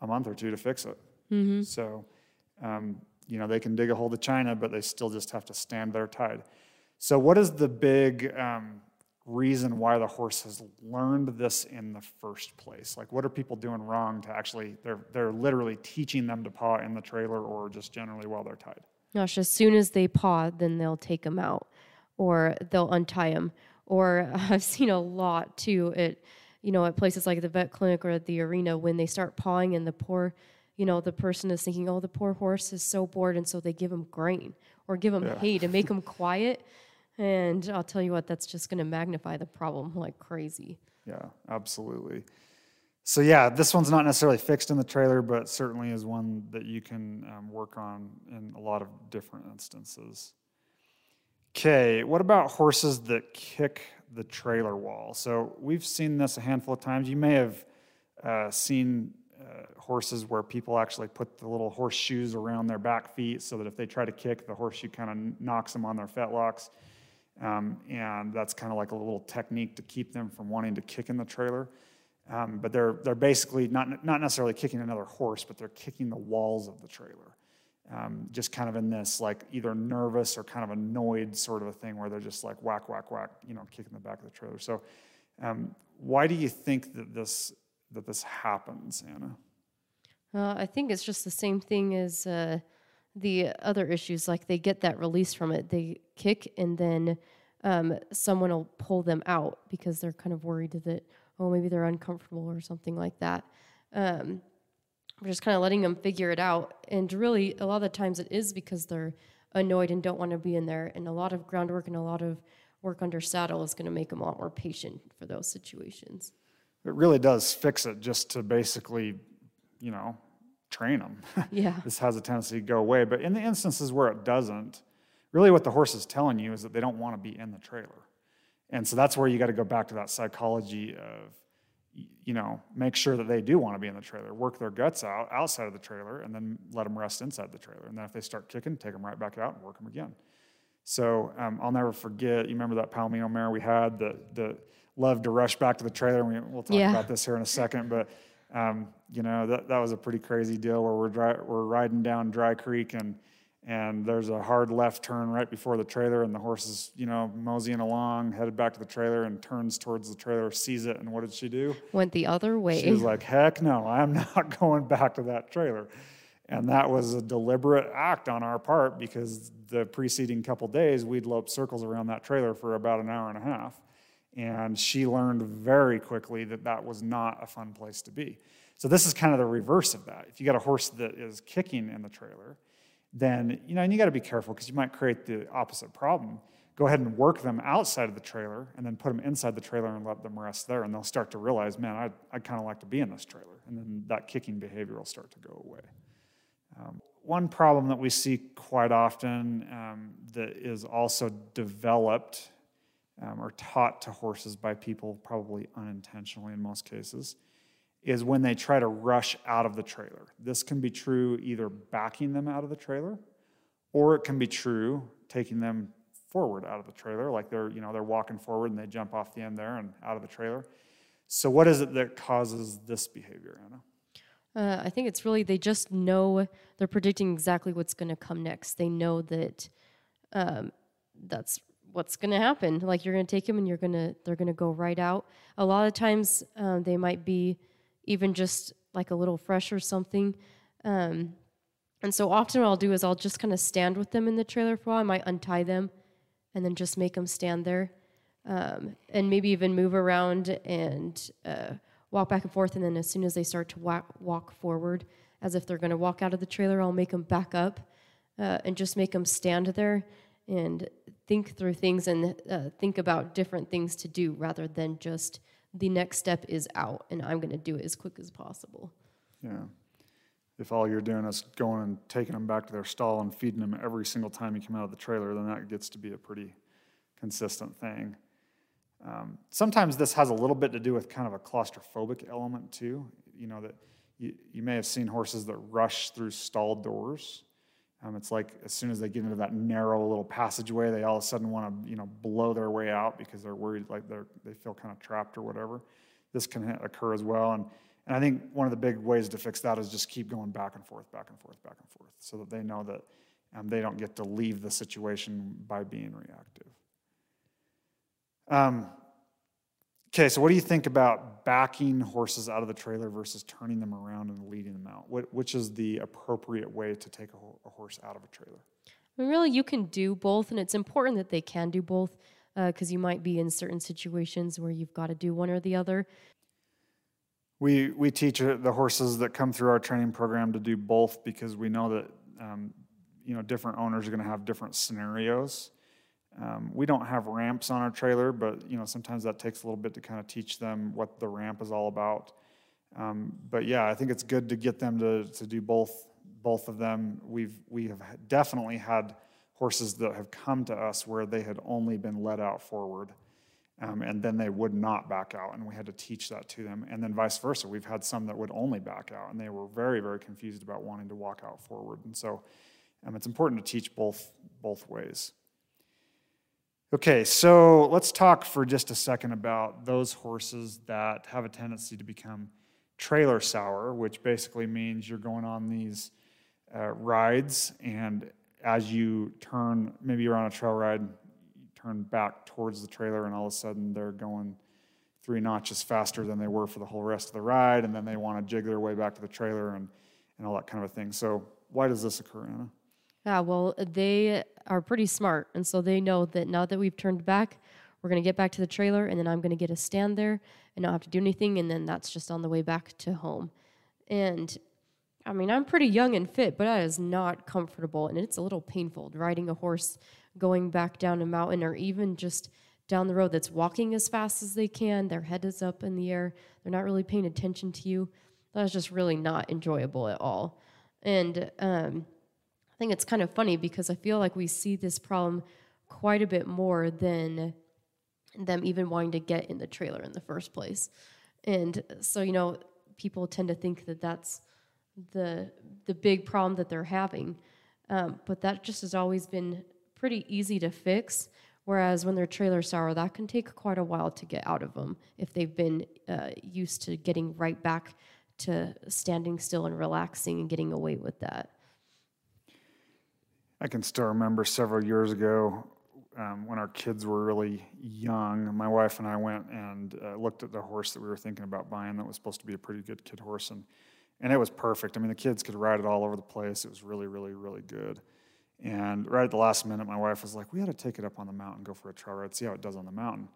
a month or two to fix it. So, um, you know, they can dig a hole to China, but they still just have to stand there tied. So, what is the big um, reason why the horse has learned this in the first place? Like, what are people doing wrong to actually, they're, they're literally teaching them to paw in the trailer or just generally while they're tied? Gosh, as soon as they paw, then they'll take them out or they'll untie them. Or (laughs) I've seen a lot too at, you know, at places like the vet clinic or at the arena when they start pawing and the poor, you know, the person is thinking, oh, the poor horse is so bored. And so they give him grain or give him hay to make him quiet. And I'll tell you what, that's just going to magnify the problem like crazy. Yeah, absolutely. So yeah, this one's not necessarily fixed in the trailer, but certainly is one that you can um, work on in a lot of different instances. Okay, what about horses that kick the trailer wall? So we've seen this a handful of times. You may have uh, seen uh, horses where people actually put the little horseshoes around their back feet so that if they try to kick, the horseshoe kind of knocks them on their fetlocks. Um, and that's kind of like a little technique to keep them from wanting to kick in the trailer. Um, but they're, they're basically not, not necessarily kicking another horse, but they're kicking the walls of the trailer. Um, just kind of in this like either nervous or kind of annoyed sort of a thing where they're just like whack, whack, whack, you know, kicking the back of the trailer. So um, why do you think that this, that this happens, Anna? Uh, I think it's just the same thing as uh, the other issues. Like they get that release from it, they kick, and then um, someone will pull them out because they're kind of worried that oh maybe they're uncomfortable or something like that. Um, we're just kind of letting them figure it out, and really a lot of the times it is because they're annoyed and don't want to be in there. And a lot of groundwork and a lot of work under saddle is going to make them a lot more patient for those situations. It really does fix it just to basically, you know, train them. (laughs) Yeah. this has a tendency to go away. But in the instances where it doesn't, really what the horse is telling you is that they don't want to be in the trailer. And so that's where you got to go back to that psychology of, you know, make sure that they do want to be in the trailer, work their guts out outside of the trailer, and then let them rest inside the trailer. And then if they start kicking, take them right back out and work them again. So um, I'll never forget. You remember that Palomino mare we had that that loved to rush back to the trailer. And we, we'll talk Yeah. about this here in a second, but um, you know that that was a pretty crazy deal where we're dry, we're riding down Dry Creek and and there's a hard left turn right before the trailer and the horse is you know moseying along headed back to the trailer and turns towards the trailer sees it and what did she do? Went the other way. she was like heck no i'm (laughs) not going back to that trailer. And that was a deliberate act on our part because the preceding couple days we'd loped circles around that trailer for about an hour and a half and she learned very quickly that that was not a fun place to be. So this is kind of the reverse of that. If you got a horse that is kicking in the trailer then you know and you got to be careful because you might create the opposite problem. Go ahead and work them outside of the trailer and then put them inside the trailer and let them rest there and they'll start to realize man i'd, I'd kind of like to be in this trailer. And then that kicking behavior will start to go away. Um, one problem that we see quite often um, that is also developed um, or taught to horses by people, probably unintentionally in most cases, is when they try to rush out of the trailer. This can be true either backing them out of the trailer, or it can be true taking them forward out of the trailer, like they're you know they're walking forward and they jump off the end there and out of the trailer. So, what is it that causes this behavior, Anna? Uh, I think it's really they just know they're predicting exactly what's going to come next. They know that um, that's what's going to happen. Like you're going to take them and you're going to they're going to go right out. A lot of times um, they might be even just like a little fresh or something. Um, and so often what I'll do is I'll just kind of stand with them in the trailer for a while. I might untie them and then just make them stand there um, and maybe even move around and uh, walk back and forth. And then as soon as they start to walk, walk forward, as if they're going to walk out of the trailer, I'll make them back up uh, and just make them stand there and think through things and uh, think about different things to do rather than just the next step is out and I'm going to do it as quick as possible. Yeah. If all you're doing is going and taking them back to their stall and feeding them every single time you come out of the trailer, then that gets to be a pretty consistent thing. Um, sometimes this has a little bit to do with kind of a claustrophobic element too. You know that you, you may have seen horses that rush through stall doors. Um, it's like as soon as they get into that narrow little passageway, they all of a sudden want to you know blow their way out because they're worried like they're they feel kind of trapped or whatever. This can occur as well, and and I think one of the big ways to fix that is just keep going back and forth, back and forth, back and forth, so that they know that um, they don't get to leave the situation by being reactive. Um, okay, so what do you think about backing horses out of the trailer versus turning them around and leading them out? What, which is the appropriate way to take a, a horse out of a trailer? I mean, really, you can do both, and it's important that they can do both because you might be in certain situations where you've got to do one or the other. We, we teach uh, the horses that come through our training program to do both because we know that um, you know different owners are going to have different scenarios. Um, we don't have ramps on our trailer, but you know sometimes that takes a little bit to kind of teach them what the ramp is all about. Um, but yeah, I think it's good to get them to, to do both both of them. We've we have definitely had horses that have come to us where they had only been let out forward. Um, and then they would not back out, and we had to teach that to them. And then vice versa, we've had some that would only back out, and they were very, very confused about wanting to walk out forward. And so, um, it's important to teach both both ways. Okay, so let's talk for just a second about those horses that have a tendency to become trailer sour, which basically means you're going on these uh, rides, and as you turn, maybe you're on a trail ride, you turn back towards the trailer, and all of a sudden they're going three notches faster than they were for the whole rest of the ride, and then they want to jig their way back to the trailer and, and all that kind of a thing. So, why does this occur, Anna? Yeah, well, they are pretty smart, and so they know that now that we've turned back, we're going to get back to the trailer, and then I'm going to get a stand there and not have to do anything, and then that's just on the way back to home. And I mean, I'm pretty young and fit, but that is not comfortable, and it's a little painful riding a horse going back down a mountain or even just down the road that's walking as fast as they can. Their head is up in the air. They're not really paying attention to you. That is just really not enjoyable at all. And um, I think it's kind of funny because I feel like we see this problem quite a bit more than them even wanting to get in the trailer in the first place. And so, you know, people tend to think that that's the the big problem that they're having. Um, but that just has always been pretty easy to fix. Whereas when they're trailer sour, that can take quite a while to get out of them if they've been uh, used to getting right back to standing still and relaxing and getting away with that. I can still remember several years ago um, when our kids were really young. My wife and I went and uh, looked at the horse that we were thinking about buying that was supposed to be a pretty good kid horse. And, and it was perfect. I mean, the kids could ride it all over the place. It was really, really, really good. And right at the last minute, my wife was like, We ought to take it up on the mountain, go for a trail ride, see how it does on the mountain.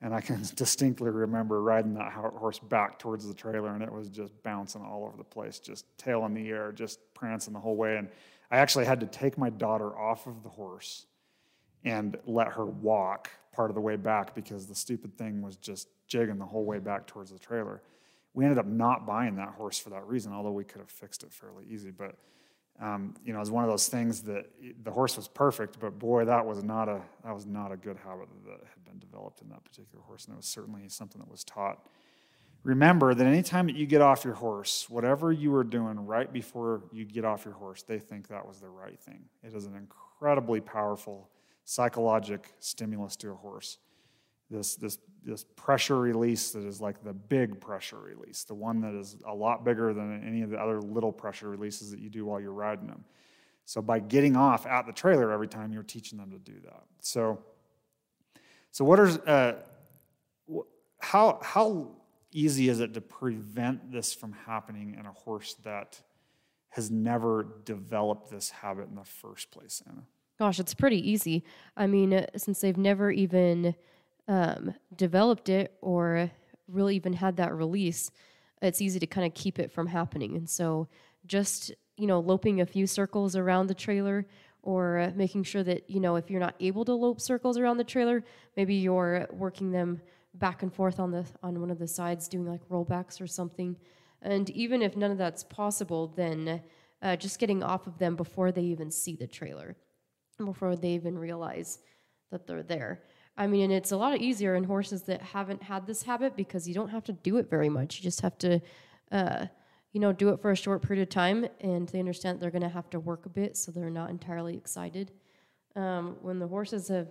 And I can (laughs) distinctly remember riding that horse back towards the trailer, and it was just bouncing all over the place, just tail in the air, just prancing the whole way. And I actually had to take my daughter off of the horse and let her walk part of the way back because the stupid thing was just jigging the whole way back towards the trailer. We ended up not buying that horse for that reason, although we could have fixed it fairly easy. But um, you know, it was one of those things that the horse was perfect, but boy, that was not a that was not a good habit that had been developed in that particular horse, and it was certainly something that was taught. Remember that anytime that you get off your horse, whatever you were doing right before you get off your horse, they think that was the right thing. It is an incredibly powerful psychologic stimulus to a horse. This, this, this pressure release that is like the big pressure release, the one that is a lot bigger than any of the other little pressure releases that you do while you're riding them. So by getting off at the trailer every time, you're teaching them to do that. So, so what are uh, how how easy is it to prevent this from happening in a horse that has never developed this habit in the first place, Anna? Gosh, it's pretty easy. I mean, uh, since they've never even um, developed it or really even had that release, it's easy to kind of keep it from happening. And so, just you know, loping a few circles around the trailer, or making sure that you know if you're not able to lope circles around the trailer, maybe you're working them back and forth on the on one of the sides, doing like rollbacks or something. And even if none of that's possible, then uh, just getting off of them before they even see the trailer before they even realize that they're there. I mean, and it's a lot easier in horses that haven't had this habit because you don't have to do it very much. You just have to, uh, you know, do it for a short period of time, and they understand they're going to have to work a bit, so they're not entirely excited. Um, when the horses have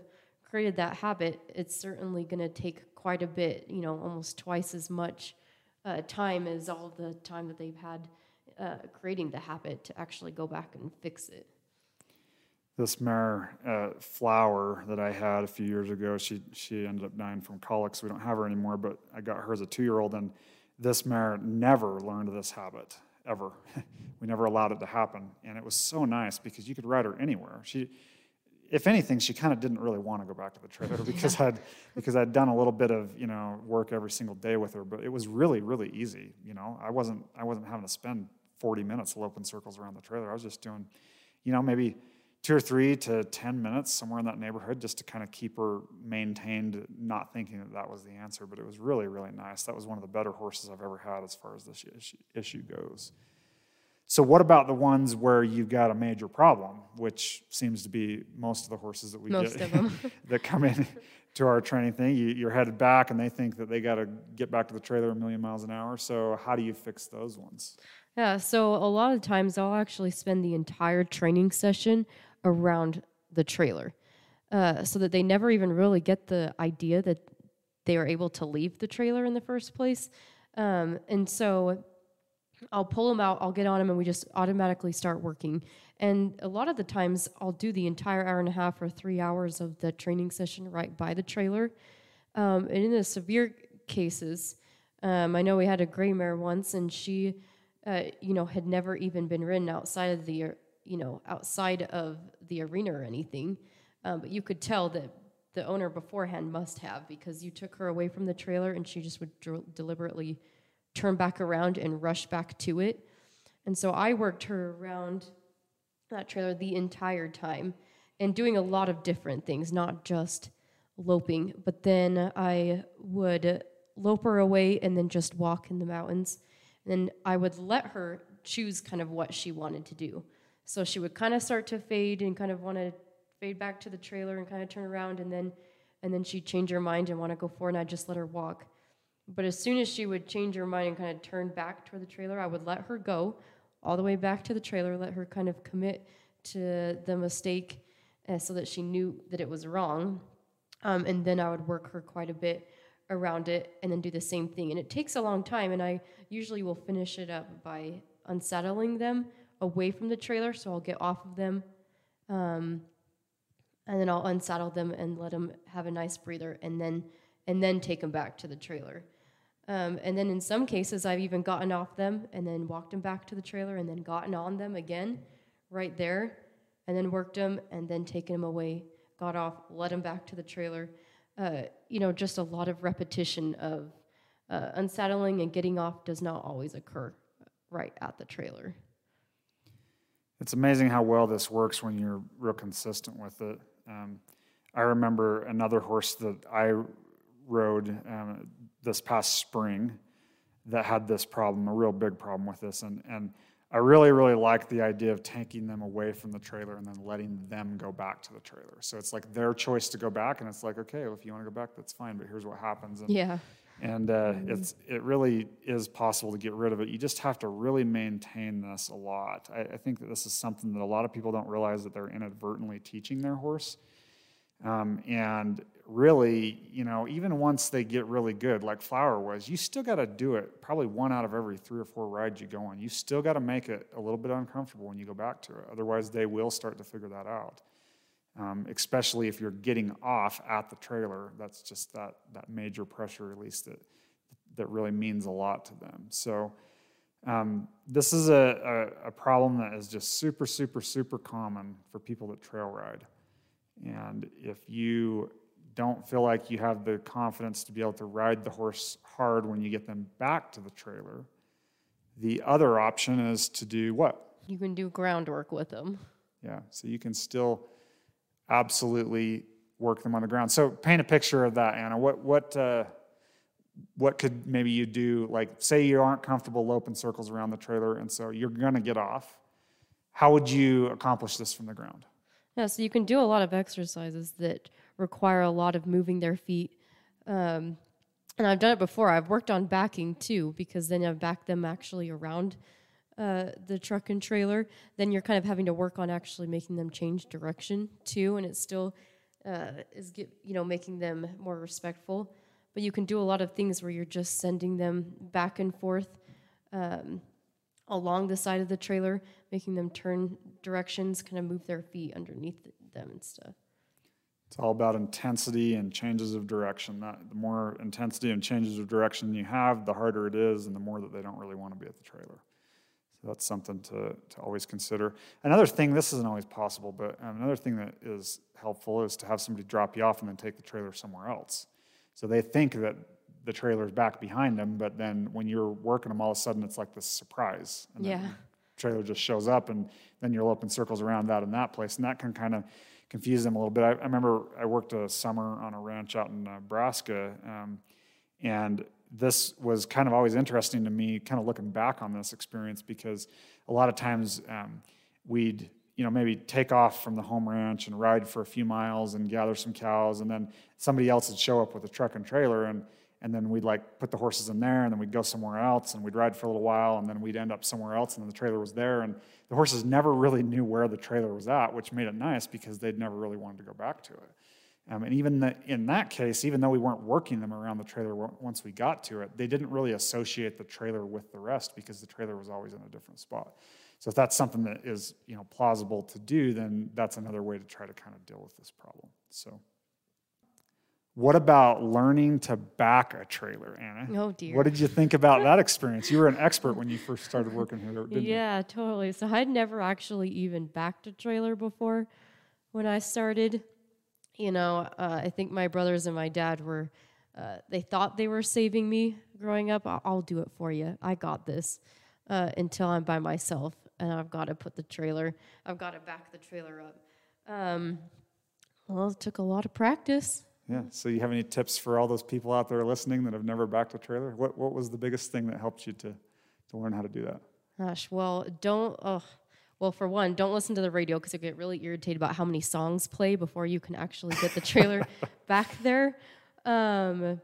created that habit, it's certainly going to take quite a bit, you know, almost twice as much uh, time as all the time that they've had uh, creating the habit to actually go back and fix it this mare uh, flower that I had a few years ago. She she ended up dying from colic, so we don't have her anymore. But I got her as a two year old, and this mare never learned this habit ever. (laughs) we never allowed it to happen, and it was so nice because you could ride her anywhere. She, if anything, she kind of didn't really want to go back to the trailer (laughs) because I'd because I'd done a little bit of you know work every single day with her, but it was really really easy. You know, I wasn't I wasn't having to spend 40 minutes loping circles around the trailer. I was just doing, you know, maybe two or three to 10 minutes, somewhere in that neighborhood, just to kind of keep her maintained, not thinking that that was the answer. But it was really, really nice. That was one of the better horses I've ever had as far as this issue goes. So, what about the ones where you've got a major problem, which seems to be most of the horses that we most get (laughs) that come in to our training thing? You, are headed back, and they think that they got to get back to the trailer a million miles an hour. So, how do you fix those ones? Yeah, so a lot of times I'll actually spend the entire training session around the trailer uh, so that they never even really get the idea that they are able to leave the trailer in the first place. Um, and so I'll pull them out, I'll get on them, and we just automatically start working. And a lot of the times, I'll do the entire hour and a half or three hours of the training session right by the trailer. Um, and in the severe cases, um, I know we had a gray mare once, and she, uh, you know, had never even been ridden outside of the you know, outside of the arena or anything. Um, but you could tell that the owner beforehand must have because you took her away from the trailer and she just would dr- deliberately turn back around and rush back to it. And so I worked her around that trailer the entire time and doing a lot of different things, not just loping. But then I would lope her away and then just walk in the mountains. And I would let her choose kind of what she wanted to do. So she would kind of start to fade and kind of want to fade back to the trailer and kind of turn around and then and then she'd change her mind and want to go forward, and I'd just let her walk. But as soon as she would change her mind and kind of turn back toward the trailer, I would let her go all the way back to the trailer, let her kind of commit to the mistake uh, so that she knew that it was wrong. Um, and then I would work her quite a bit around it and then do the same thing. And it takes a long time, and I usually will finish it up by unsaddling them away from the trailer. So I'll get off of them, um, and then I'll unsaddle them and let them have a nice breather, and then and then take them back to the trailer. Um, and then in some cases, I've even gotten off them and then walked them back to the trailer and then gotten on them again right there and then worked them and then taken them away, got off, led them back to the trailer. Uh, you know, just a lot of repetition of uh, unsaddling and getting off does not always occur right at the trailer. It's amazing how well this works when you're real consistent with it. Um, I remember another horse that I rode um, this past spring that had this problem, a real big problem with this. And, and I really, really like the idea of taking them away from the trailer and then letting them go back to the trailer. So it's like their choice to go back, and it's like, okay, well, if you want to go back, that's fine, but here's what happens. And, Yeah. and uh, it's it really is possible to get rid of it. You just have to really maintain this a lot. I, I think that this is something that a lot of people don't realize that they're inadvertently teaching their horse. Um, and really, you know, even once they get really good, like Flower was, you still got to do it probably one out of every three or four rides you go on. You still got to make it a little bit uncomfortable when you go back to it. Otherwise, they will start to figure that out. Um, especially if you're getting off at the trailer, that's just that that major pressure release that that really means a lot to them. So. Um, this is a, a, a problem that is just super, super, super common for people that trail ride. And if you don't feel like you have the confidence to be able to ride the horse hard when you get them back to the trailer, the other option is to do what? You can do groundwork with them. Yeah, so you can still absolutely work them on the ground. So paint a picture of that, Anna. What what uh, what could maybe you do? Like, say you aren't comfortable loping circles around the trailer, and so you're going to get off. How would you accomplish this from the ground? Yeah, so you can do a lot of exercises that require a lot of moving their feet. Um, and I've done it before. I've worked on backing too, because then I've backed them actually around uh, the truck and trailer. Then you're kind of having to work on actually making them change direction too, and it still uh, is get, you know making them more respectful. But you can do a lot of things where you're just sending them back and forth. Um, along the side of the trailer, making them turn directions, kind of move their feet underneath them and stuff. It's all about intensity and changes of direction. That, the more intensity and changes of direction you have, the harder it is, and the more that they don't really want to be at the trailer. So that's something to, to always consider. Another thing, this isn't always possible, but another thing that is helpful is to have somebody drop you off and then take the trailer somewhere else. So they think that the trailer's back behind them, but then when you're working them, all of a sudden it's like this surprise. And Yeah. the trailer just shows up, and then you're open circles around that and that place, and that can kind of confuse them a little bit. I, I remember I worked a summer on a ranch out in Nebraska, um, and this was kind of always interesting to me, kind of looking back on this experience, because a lot of times um, we'd you know maybe take off from the home ranch and ride for a few miles and gather some cows, and then somebody else would show up with a truck and trailer and and then we'd like put the horses in there and then we'd go somewhere else and we'd ride for a little while and then we'd end up somewhere else and then the trailer was there and the horses never really knew where the trailer was at which made it nice because they'd never really wanted to go back to it. Um, and even the, in that case even though we weren't working them around the trailer once we got to it they didn't really associate the trailer with the rest because the trailer was always in a different spot. So if that's something that is you know plausible to do then that's another way to try to kind of deal with this problem so what about learning to back a trailer, Anna? Oh, dear. What did you think about that experience? You were an expert when you first started working here, didn't you? yeah, totally. So I'd never actually even backed a trailer before when I started. You know, uh, I think my brothers and my dad were, uh, they thought they were saving me growing up. I'll, I'll do it for you. I got this uh, until I'm by myself and I've got to put the trailer, I've got to back the trailer up. Um, well, it took a lot of practice. Yeah. So you have any tips for all those people out there listening that have never backed a trailer? What What was the biggest thing that helped you to to learn how to do that? Gosh, well, don't. Oh, well, for one, don't listen to the radio because you get really irritated about how many songs play before you can actually get the trailer (laughs) back there. Um,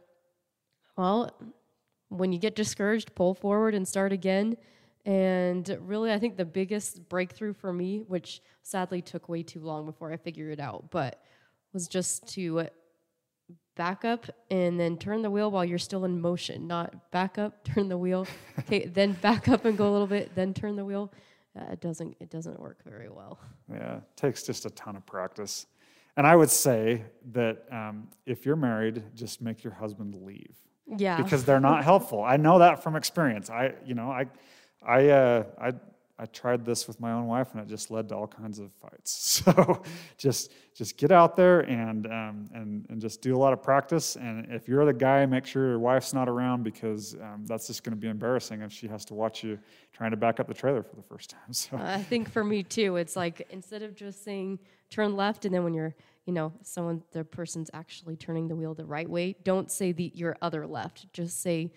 well, when you get discouraged, pull forward and start again. And really, I think the biggest breakthrough for me, which sadly took way too long before I figured it out, but was just to back up and then turn the wheel while you're still in motion, not back up, (laughs) turn the wheel, okay, (laughs) then back up and go a little bit, then turn the wheel. Uh, it doesn't it doesn't work very well. Yeah, it takes just a ton of practice. And I would say that um, if you're married, just make your husband leave. Yeah. Because they're not (laughs) helpful. I know that from experience. I, you know, I, I, uh, I, I tried this with my own wife, and it just led to all kinds of fights. (laughs) So, just, just get out there and, um, and, and just do a lot of practice. And if you're the guy, make sure your wife's not around because um, that's just going to be embarrassing if she has to watch you trying to back up the trailer for the first time. (laughs) So, I think for me too, it's like instead of just saying turn left, and then when you're you know, someone the person's actually turning the wheel the right way, don't say the your other left. Just say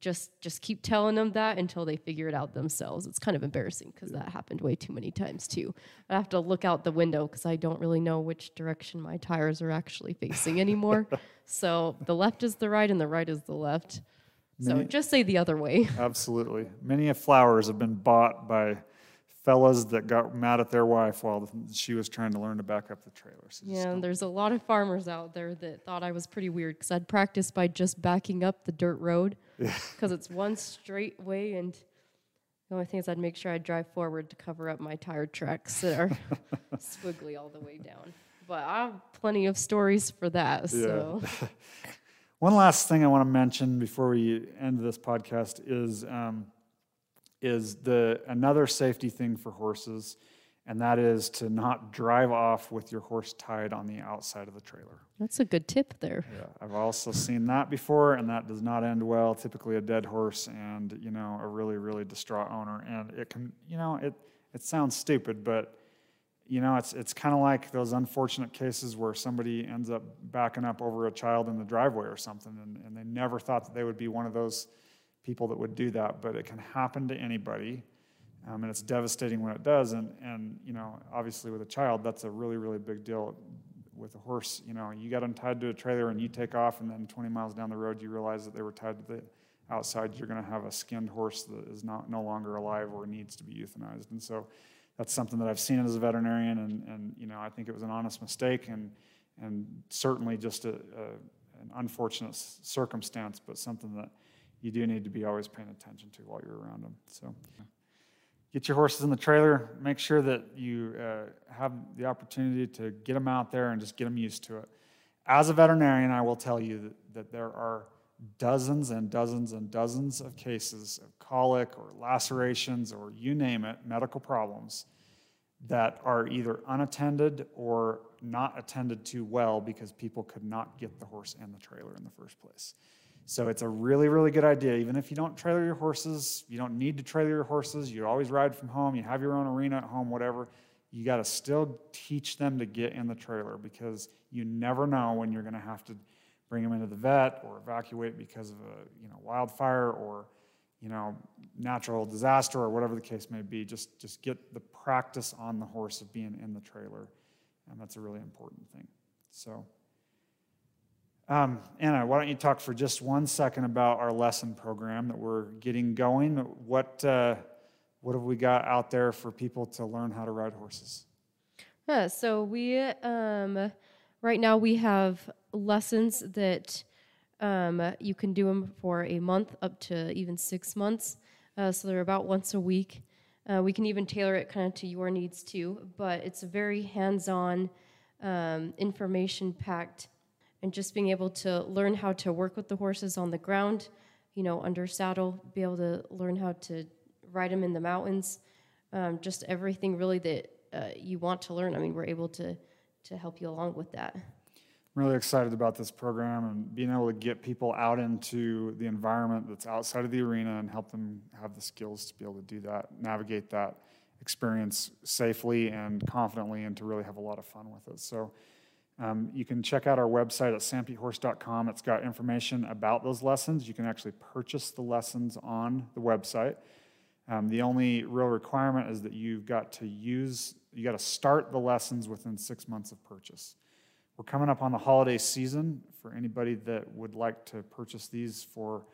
just just keep telling them that until they figure it out themselves. It's kind of embarrassing because that happened way too many times too. I have to look out the window because I don't really know which direction my tires are actually facing anymore. (laughs) so the left is the right and the right is the left. So just say the other way. Absolutely. Many of flowers have been bought by fellas that got mad at their wife while she was trying to learn to back up the trailer. So Yeah, and there's a lot of farmers out there that thought I was pretty weird because I'd practice by just backing up the dirt road because (laughs) it's one straight way, and the only thing is I'd make sure I drive forward to cover up my tire tracks that are (laughs) squiggly all the way down. But I have plenty of stories for that. So (laughs) One last thing I want to mention before we end this podcast is um, is the another safety thing for horses, and that is to not drive off with your horse tied on the outside of the trailer. that's a good tip there. Yeah, I've also seen that before, and that does not end well. Typically, a dead horse and you know a really really distraught owner, and it can you know it it sounds stupid, but you know it's it's kind of like those unfortunate cases where somebody ends up backing up over a child in the driveway or something, and, and they never thought that they would be one of those people that would do that, but it can happen to anybody. Um, and it's devastating when it does. And, and, you know, obviously with a child, that's a really, really big deal. With a horse, you know, you got them tied to a trailer and you take off, and then 20 miles down the road, you realize that they were tied to the outside. You're going to have a skinned horse that is not no longer alive or needs to be euthanized. And so that's something that I've seen as a veterinarian, and, and you know, I think it was an honest mistake and, and certainly just a, a, an unfortunate circumstance, but something that you do need to be always paying attention to while you're around them. So get your horses in the trailer. Make sure that you uh, have the opportunity to get them out there and just get them used to it. As a veterinarian, I will tell you that, that there are dozens and dozens and dozens of cases of colic or lacerations or you name it, medical problems that are either unattended or not attended to well because people could not get the horse in the trailer in the first place. So it's a really, really good idea. Even if you don't trailer your horses, you don't need to trailer your horses. You always ride from home. You have your own arena at home, whatever. You got to still teach them to get in the trailer because you never know when you're going to have to bring them into the vet or evacuate because of a you know wildfire or you know natural disaster or whatever the case may be. Just just get the practice on the horse of being in the trailer, and that's a really important thing. So. Um, Anna, why don't you talk for just one second about our lesson program that we're getting going? What, uh, what have we got out there for people to learn how to ride horses? Yeah, so we um, right now we have lessons that um, you can do them for a month up to even six months. Uh, so they're about once a week. Uh, we can even tailor it kind of to your needs too, but it's a very hands-on, um, information-packed, and just being able to learn how to work with the horses on the ground, you know, under saddle, be able to learn how to ride them in the mountains, um, just everything really that uh, you want to learn. I mean, we're able to to help you along with that. I'm really excited about this program and being able to get people out into the environment that's outside of the arena and help them have the skills to be able to do that, navigate that experience safely and confidently, and to really have a lot of fun with it. So. Um, you can check out our website at sanpetehorse.com. It's got information about those lessons. You can actually purchase the lessons on the website. Um, the only real requirement is that you've got to use, you got to start the lessons within six months of purchase. We're coming up on the holiday season. For anybody that would like to purchase these for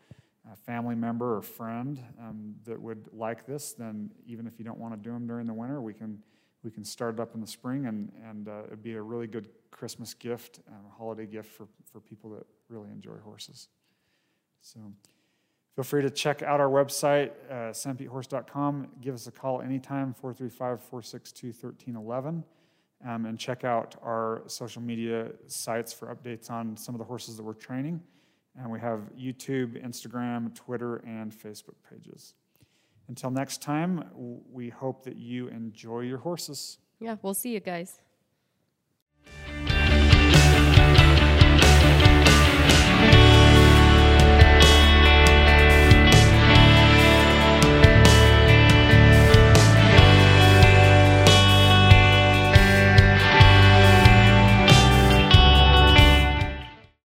a family member or friend um, that would like this, then even if you don't want to do them during the winter, we can we can start it up in the spring, and and uh, it'd be a really good Christmas gift, um, a holiday gift for for people that really enjoy horses. So. Feel free to check out our website, uh, sanpetehorse.com. Give us a call anytime, 435 462 1311. Um, and check out our social media sites for updates on some of the horses that we're training. And we have YouTube, Instagram, Twitter, and Facebook pages. Until next time, we hope that you enjoy your horses. Yeah, we'll see you guys.